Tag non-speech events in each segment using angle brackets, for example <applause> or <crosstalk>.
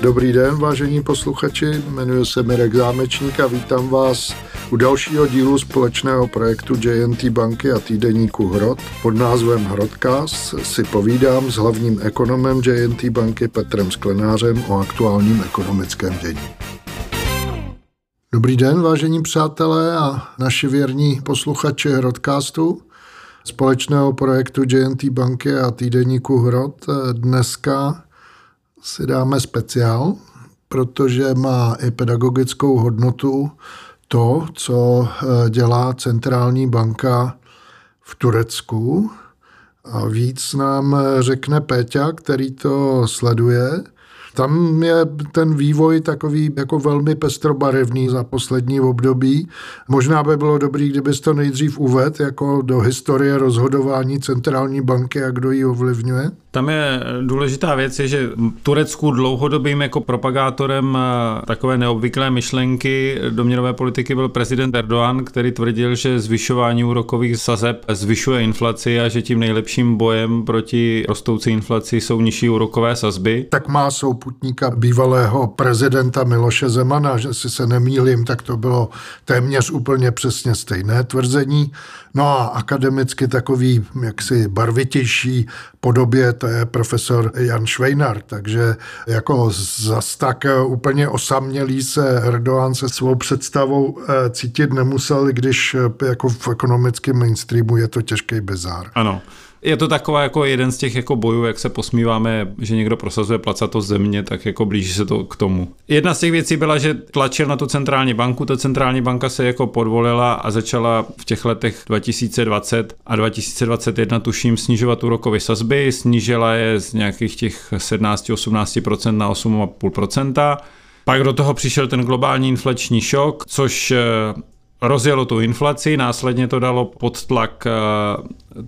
Dobrý den, vážení posluchači, jmenuji se Mirek Zámečník a vítám vás u dalšího dílu společného projektu JNT banky a týdeníku Hrod. Pod názvem Hrodcast si povídám s hlavním ekonomem JNT banky Petrem Sklenářem o aktuálním ekonomickém dění. Dobrý den, vážení přátelé a naši věrní posluchači Hrodcastu společného projektu JNT banky a týdeníku Hrod. Dneska si dáme speciál, protože má i pedagogickou hodnotu to, co eh, dělá centrální banka v Turecku. A víc nám řekne Péťa, který to sleduje tam je ten vývoj takový jako velmi pestrobarevný za poslední období. Možná by bylo dobrý, kdybys to nejdřív uved jako do historie rozhodování centrální banky a kdo ji ovlivňuje. Tam je důležitá věc, je, že Turecku dlouhodobým jako propagátorem eh, takové neobvyklé myšlenky do měnové politiky byl prezident Erdogan, který tvrdil, že zvyšování úrokových sazeb zvyšuje inflaci a že tím nejlepším bojem proti rostoucí inflaci jsou nižší úrokové sazby. Tak má souputníka bývalého prezidenta Miloše Zemana, že si se nemýlím, tak to bylo téměř úplně přesně stejné tvrzení. No a akademicky takový jaksi barvitější podobě, to je profesor Jan Švejnar, takže jako zas tak úplně osamělý se Erdogan se svou představou eh, cítit nemusel, když eh, jako v ekonomickém mainstreamu je to těžký bizár. Ano. Je to taková jako jeden z těch jako bojů, jak se posmíváme, že někdo prosazuje placato země, tak jako blíží se to k tomu. Jedna z těch věcí byla, že tlačil na tu centrální banku, ta centrální banka se jako podvolila a začala v těch letech 2020 a 2021 tuším snižovat úrokové sazby, snížila je z nějakých těch 17-18% na 8,5%. Pak do toho přišel ten globální inflační šok, což rozjelo tu inflaci, následně to dalo pod tlak eh,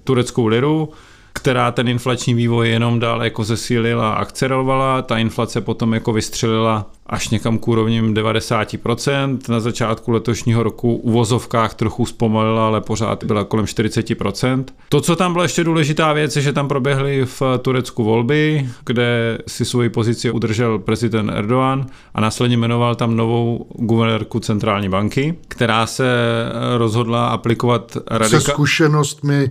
tureckou liru, která ten inflační vývoj jenom dál jako zesílila a akcelerovala. Ta inflace potom jako vystřelila až někam k úrovním 90%. Na začátku letošního roku v vozovkách trochu zpomalila, ale pořád byla kolem 40%. To, co tam byla ještě důležitá věc, je, že tam proběhly v Turecku volby, kde si svoji pozici udržel prezident Erdogan a následně jmenoval tam novou guvernérku centrální banky, která se rozhodla aplikovat radika... Se zkušenostmi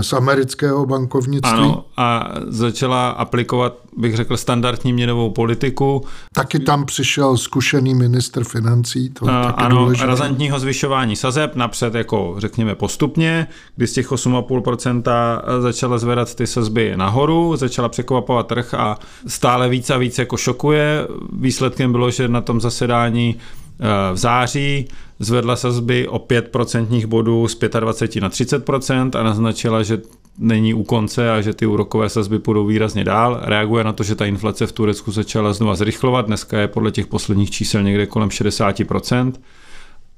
z amerického bankovnictví. Ano, a začala aplikovat, bych řekl, standardní měnovou politiku. Taky tam přišel zkušený ministr financí. To a, taky ano, důležité. razantního zvyšování sazeb napřed, jako řekněme postupně, kdy z těch 8,5% začala zvedat ty sazby nahoru, začala překvapovat trh a stále víc a víc jako šokuje. Výsledkem bylo, že na tom zasedání Eh, v září zvedla sazby o 5% bodů z 25 na 30% a naznačila, že není u konce a že ty úrokové sazby půjdou výrazně dál. Reaguje na to, že ta inflace v Turecku začala znova zrychlovat, dneska je podle těch posledních čísel někde kolem 60%.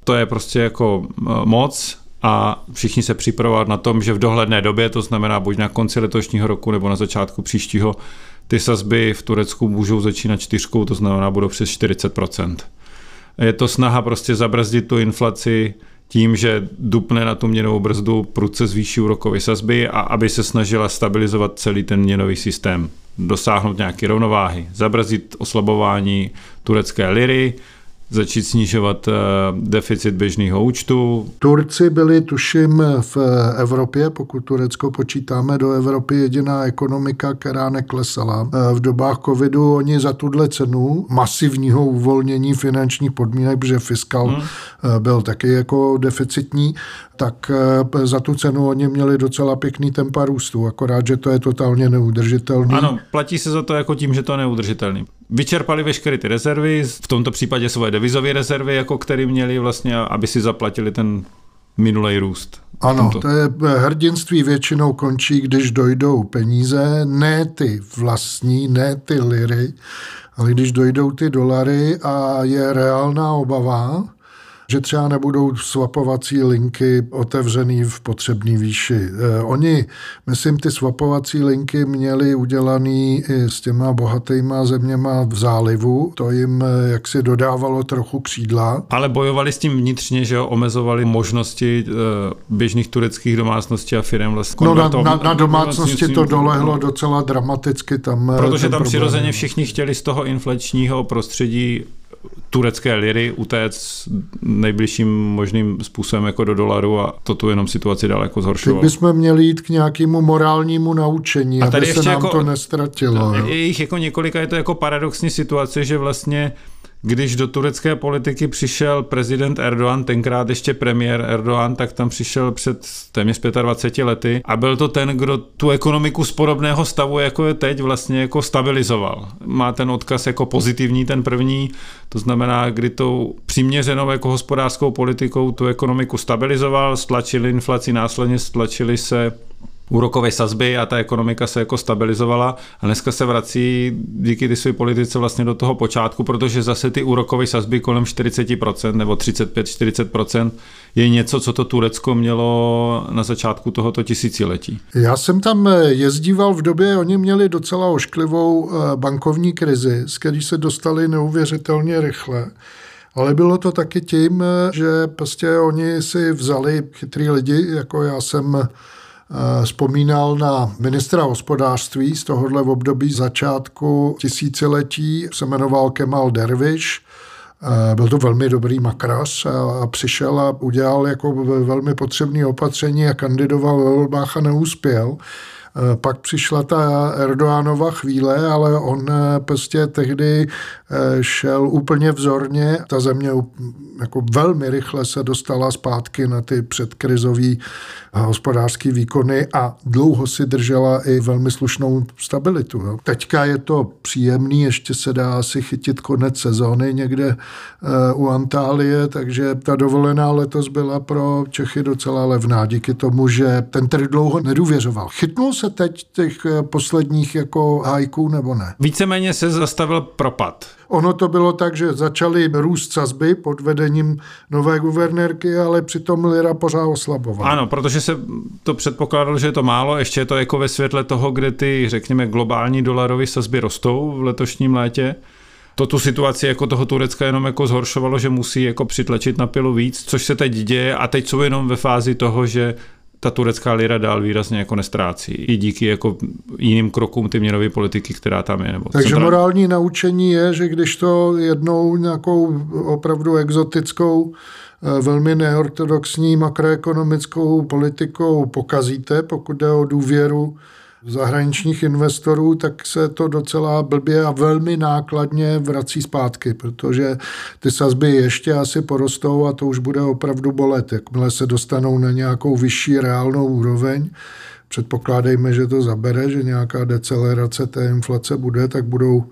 To je prostě jako eh, moc a všichni se připravovat na tom, že v dohledné době, to znamená buď na konci letošního roku nebo na začátku příštího, ty sazby v Turecku můžou začínat čtyřkou, to znamená budou přes 40%. Je to snaha prostě zabrzdit tu inflaci tím, že dupne na tu měnovou brzdu, prudce zvýší úrokové sazby a aby se snažila stabilizovat celý ten měnový systém, dosáhnout nějaké rovnováhy, zabrzdit oslabování turecké liry, začít snižovat eh, deficit běžného účtu. Turci byli, tuším, v Evropě, pokud Turecko počítáme do Evropy, jediná ekonomika, která neklesala. Eh, v dobách covidu oni za tuhle cenu masivního uvolnění finančních podmínek, protože fiskal hmm. Eh, byl taky jako deficitní, tak za tu cenu oni měli docela pěkný tempa růstu, akorát, že to je totálně neudržitelný. Ano, platí se za to jako tím, že to je neudržitelný vyčerpali veškeré ty rezervy, v tomto případě svoje devizové rezervy, jako které měli vlastně, aby si zaplatili ten minulý růst. Ano, to je eh, hrdinství většinou končí, když dojdou peníze, ne ty vlastní, ne ty liry, ale když dojdou ty dolary a je reálná obava, že třeba nebudou swapovací linky otevřený v potřebné výši. Eh, oni, myslím, ty swapovací linky měli udělaný i s těma bohatýma zeměma v zálivu. To jim eh, jaksi dodávalo trochu křídla. Ale bojovali s tím vnitřně, že omezovali možnosti eh, běžných tureckých domácností a firm vlastně. No na, na, na domácnosti to dolehlo docela dramaticky tam. Protože tam přirozeně všichni chtěli z toho inflačního prostředí turecké liry utéct nejbližším možným způsobem jako do dolaru a to tu jenom situaci daleko zhoršovalo. Teď bychom měli jít k nějakému morálnímu naučení, a tady aby se nám jako, to nestratilo. Je jich jako několika, je to jako paradoxní situace, že vlastně když do turecké politiky přišel prezident Erdogan, tenkrát ještě premiér Erdogan, tak tam přišel před téměř 25 lety a byl to ten, kdo tu ekonomiku z podobného stavu, jako je teď, vlastně jako stabilizoval. Má ten odkaz jako pozitivní, ten první, to znamená, kdy tou přiměřenou jako hospodářskou politikou tu ekonomiku stabilizoval, stlačili inflaci, následně stlačili se úrokové sazby a ta ekonomika se jako stabilizovala a dneska se vrací díky ty své politice vlastně do toho počátku, protože zase ty úrokové sazby kolem 40% nebo 35-40% je něco, co to Turecko mělo na začátku tohoto tisíciletí. Já jsem tam eh, jezdíval v době, oni měli docela ošklivou eh, bankovní krizi, z který se dostali neuvěřitelně rychle. Ale bylo to taky tím, eh, že prostě oni si vzali chytrý lidi, jako já jsem vzpomínal na ministra hospodářství z tohohle období začátku tisíciletí, se jmenoval Kemal Derviš, eh, byl to velmi dobrý makras a přišel a udělal jako velmi potřebné opatření a kandidoval ve volbách a neuspěl. Eh, pak přišla ta Erdoánova chvíle, ale on eh, prostě tehdy eh, šel úplně vzorně. Ta země jako velmi rychle se dostala zpátky na ty předkrizové hospodářské výkony a dlouho si držela i velmi slušnou stabilitu. Teďka je to příjemný, ještě se dá asi chytit konec sezóny někde u Antálie, takže ta dovolená letos byla pro Čechy docela levná, díky tomu, že ten trh dlouho nedůvěřoval. Chytnul se se teď těch eh, posledních jako hajků nebo ne? Víceméně se zastavil propad. Ono to bylo tak, že začaly růst sazby pod vedením nové guvernérky, ale přitom lira pořád oslabovala. Ano, protože se to předpokládalo, že je to málo, ještě je to jako ve světle toho, kde ty, řekněme, globální dolarové sazby rostou v letošním létě to tu situaci jako toho Turecka jenom jako zhoršovalo, že musí jako přitlačit na pilu víc, což se teď děje a teď jsou jenom ve fázi toho, že ta turecká lira dál výrazně jako nestrácí. I díky jako jiným krokům ty měnové politiky, která tam je. Nebo Takže centrální. morální naučení je, že když to jednou nějakou opravdu exotickou eh, velmi neortodoxní makroekonomickou politikou pokazíte, pokud jde o důvěru zahraničních investorů, tak se to docela blbě a velmi nákladně vrací zpátky, protože ty sazby ještě asi porostou a to už bude opravdu bolet. Jakmile se dostanou na nějakou vyšší reálnou úroveň, předpokládejme, že to zabere, že nějaká decelerace té inflace bude, tak budou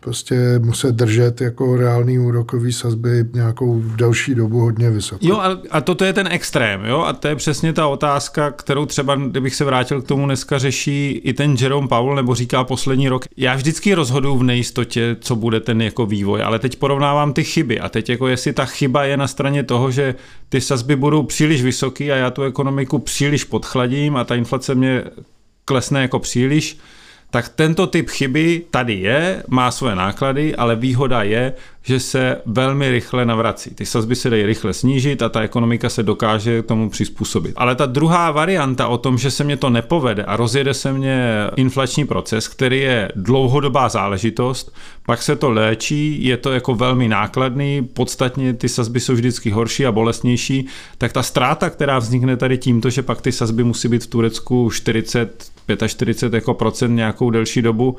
prostě muset držet jako reální úrokový sazby nějakou delší dobu hodně vysoké. Jo, a, toto je ten extrém, jo, a to je přesně ta otázka, kterou třeba, kdybych se vrátil k tomu dneska, řeší i ten Jerome Powell, nebo říká poslední rok. Já vždycky rozhoduju v nejistotě, co bude ten jako vývoj, ale teď porovnávám ty chyby a teď jako jestli ta chyba je na straně toho, že ty sazby budou příliš vysoké a já tu ekonomiku příliš podchladím a ta inflace mě klesne jako příliš, tak tento typ chyby tady je, má svoje náklady, ale výhoda je, že se velmi rychle navrací. Ty sazby se dají rychle snížit a ta ekonomika se dokáže tomu přizpůsobit. Ale ta druhá varianta o tom, že se mě to nepovede a rozjede se mě inflační proces, který je dlouhodobá záležitost, pak se to léčí, je to jako velmi nákladný, podstatně ty sazby jsou vždycky horší a bolestnější, tak ta ztráta, která vznikne tady tímto, že pak ty sazby musí být v Turecku 40, 45 jako procent nějakou delší dobu,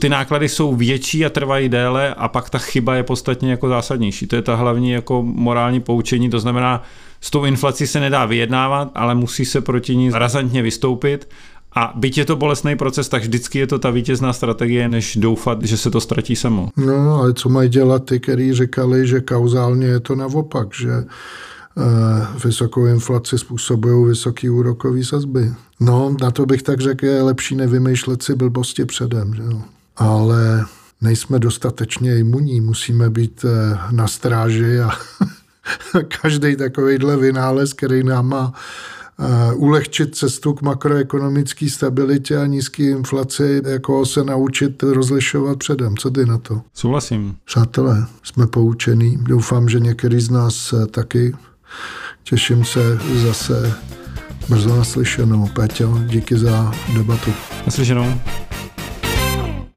ty náklady jsou větší a trvají déle a pak ta chyba je podstatně jako zásadnější. To je ta hlavní jako morální poučení, to znamená, s tou inflací se nedá vyjednávat, ale musí se proti ní razantně vystoupit a byť je to bolestný proces, tak vždycky je to ta vítězná strategie, než doufat, že se to ztratí samo. No, ale co mají dělat ty, kteří říkali, že kauzálně je to naopak, že vysokou inflaci způsobují vysoké úrokové sazby. No, na to bych tak řekl, je lepší nevymýšlet si blbosti předem. Že jo ale nejsme dostatečně imunní, musíme být eh, na stráži a <laughs> každý takovýhle vynález, který nám má eh, ulehčit cestu k makroekonomické stabilitě a nízké inflaci, jako se naučit rozlišovat předem. Co ty na to? Souhlasím. Přátelé, jsme poučený. Doufám, že některý z nás eh, taky. Těším se zase brzo naslyšenou. Péťo, díky za debatu. Naslyšenou.